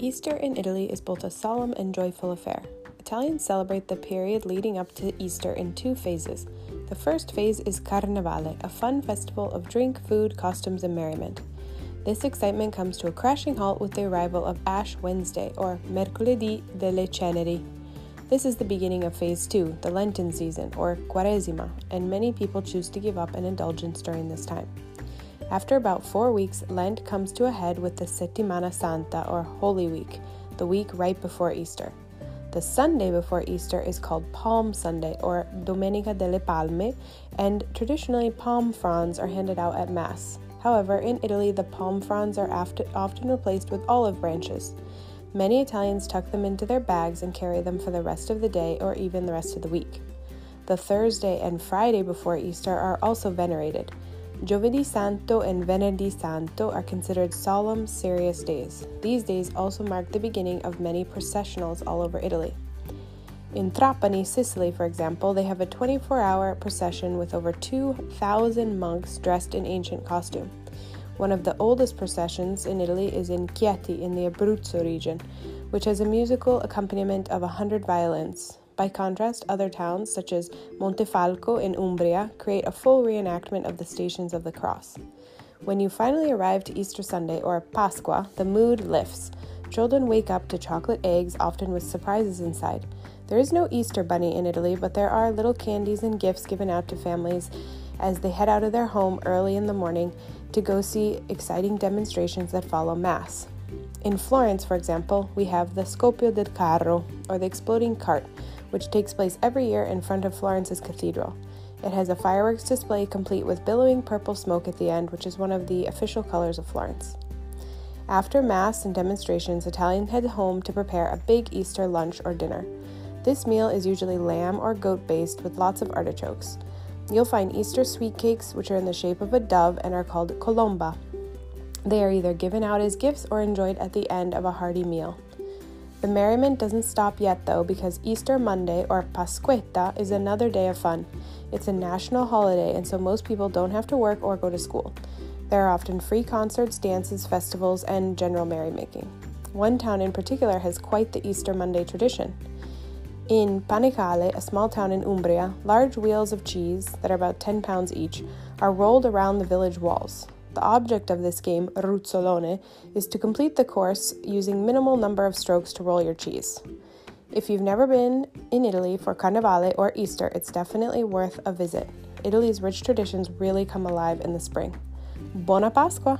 Easter in Italy is both a solemn and joyful affair. Italians celebrate the period leading up to Easter in two phases. The first phase is Carnevale, a fun festival of drink, food, costumes, and merriment. This excitement comes to a crashing halt with the arrival of Ash Wednesday, or Mercoledì delle Ceneri. This is the beginning of phase two, the Lenten season, or Quaresima, and many people choose to give up an indulgence during this time. After about four weeks, Lent comes to a head with the Settimana Santa, or Holy Week, the week right before Easter. The Sunday before Easter is called Palm Sunday, or Domenica delle Palme, and traditionally palm fronds are handed out at Mass. However, in Italy, the palm fronds are often replaced with olive branches. Many Italians tuck them into their bags and carry them for the rest of the day or even the rest of the week. The Thursday and Friday before Easter are also venerated. Giovedì Santo and Venerdì Santo are considered solemn, serious days. These days also mark the beginning of many processionals all over Italy. In Trapani, Sicily, for example, they have a 24 hour procession with over 2,000 monks dressed in ancient costume. One of the oldest processions in Italy is in Chieti in the Abruzzo region, which has a musical accompaniment of 100 violins. By contrast, other towns, such as Montefalco in Umbria, create a full reenactment of the Stations of the Cross. When you finally arrive to Easter Sunday or Pasqua, the mood lifts. Children wake up to chocolate eggs, often with surprises inside. There is no Easter bunny in Italy, but there are little candies and gifts given out to families as they head out of their home early in the morning to go see exciting demonstrations that follow Mass. In Florence, for example, we have the Scoppio del Carro, or the exploding cart, which takes place every year in front of Florence's cathedral. It has a fireworks display complete with billowing purple smoke at the end, which is one of the official colors of Florence. After Mass and demonstrations, Italians head home to prepare a big Easter lunch or dinner. This meal is usually lamb or goat based with lots of artichokes. You'll find Easter sweet cakes, which are in the shape of a dove and are called colomba. They are either given out as gifts or enjoyed at the end of a hearty meal. The merriment doesn't stop yet though because Easter Monday or Pasquetta is another day of fun. It's a national holiday and so most people don't have to work or go to school. There are often free concerts, dances, festivals, and general merrymaking. One town in particular has quite the Easter Monday tradition. In Panicale, a small town in Umbria, large wheels of cheese, that are about 10 pounds each, are rolled around the village walls. The object of this game, Ruzzolone, is to complete the course using minimal number of strokes to roll your cheese. If you've never been in Italy for Carnevale or Easter, it's definitely worth a visit. Italy's rich traditions really come alive in the spring. Buona Pasqua!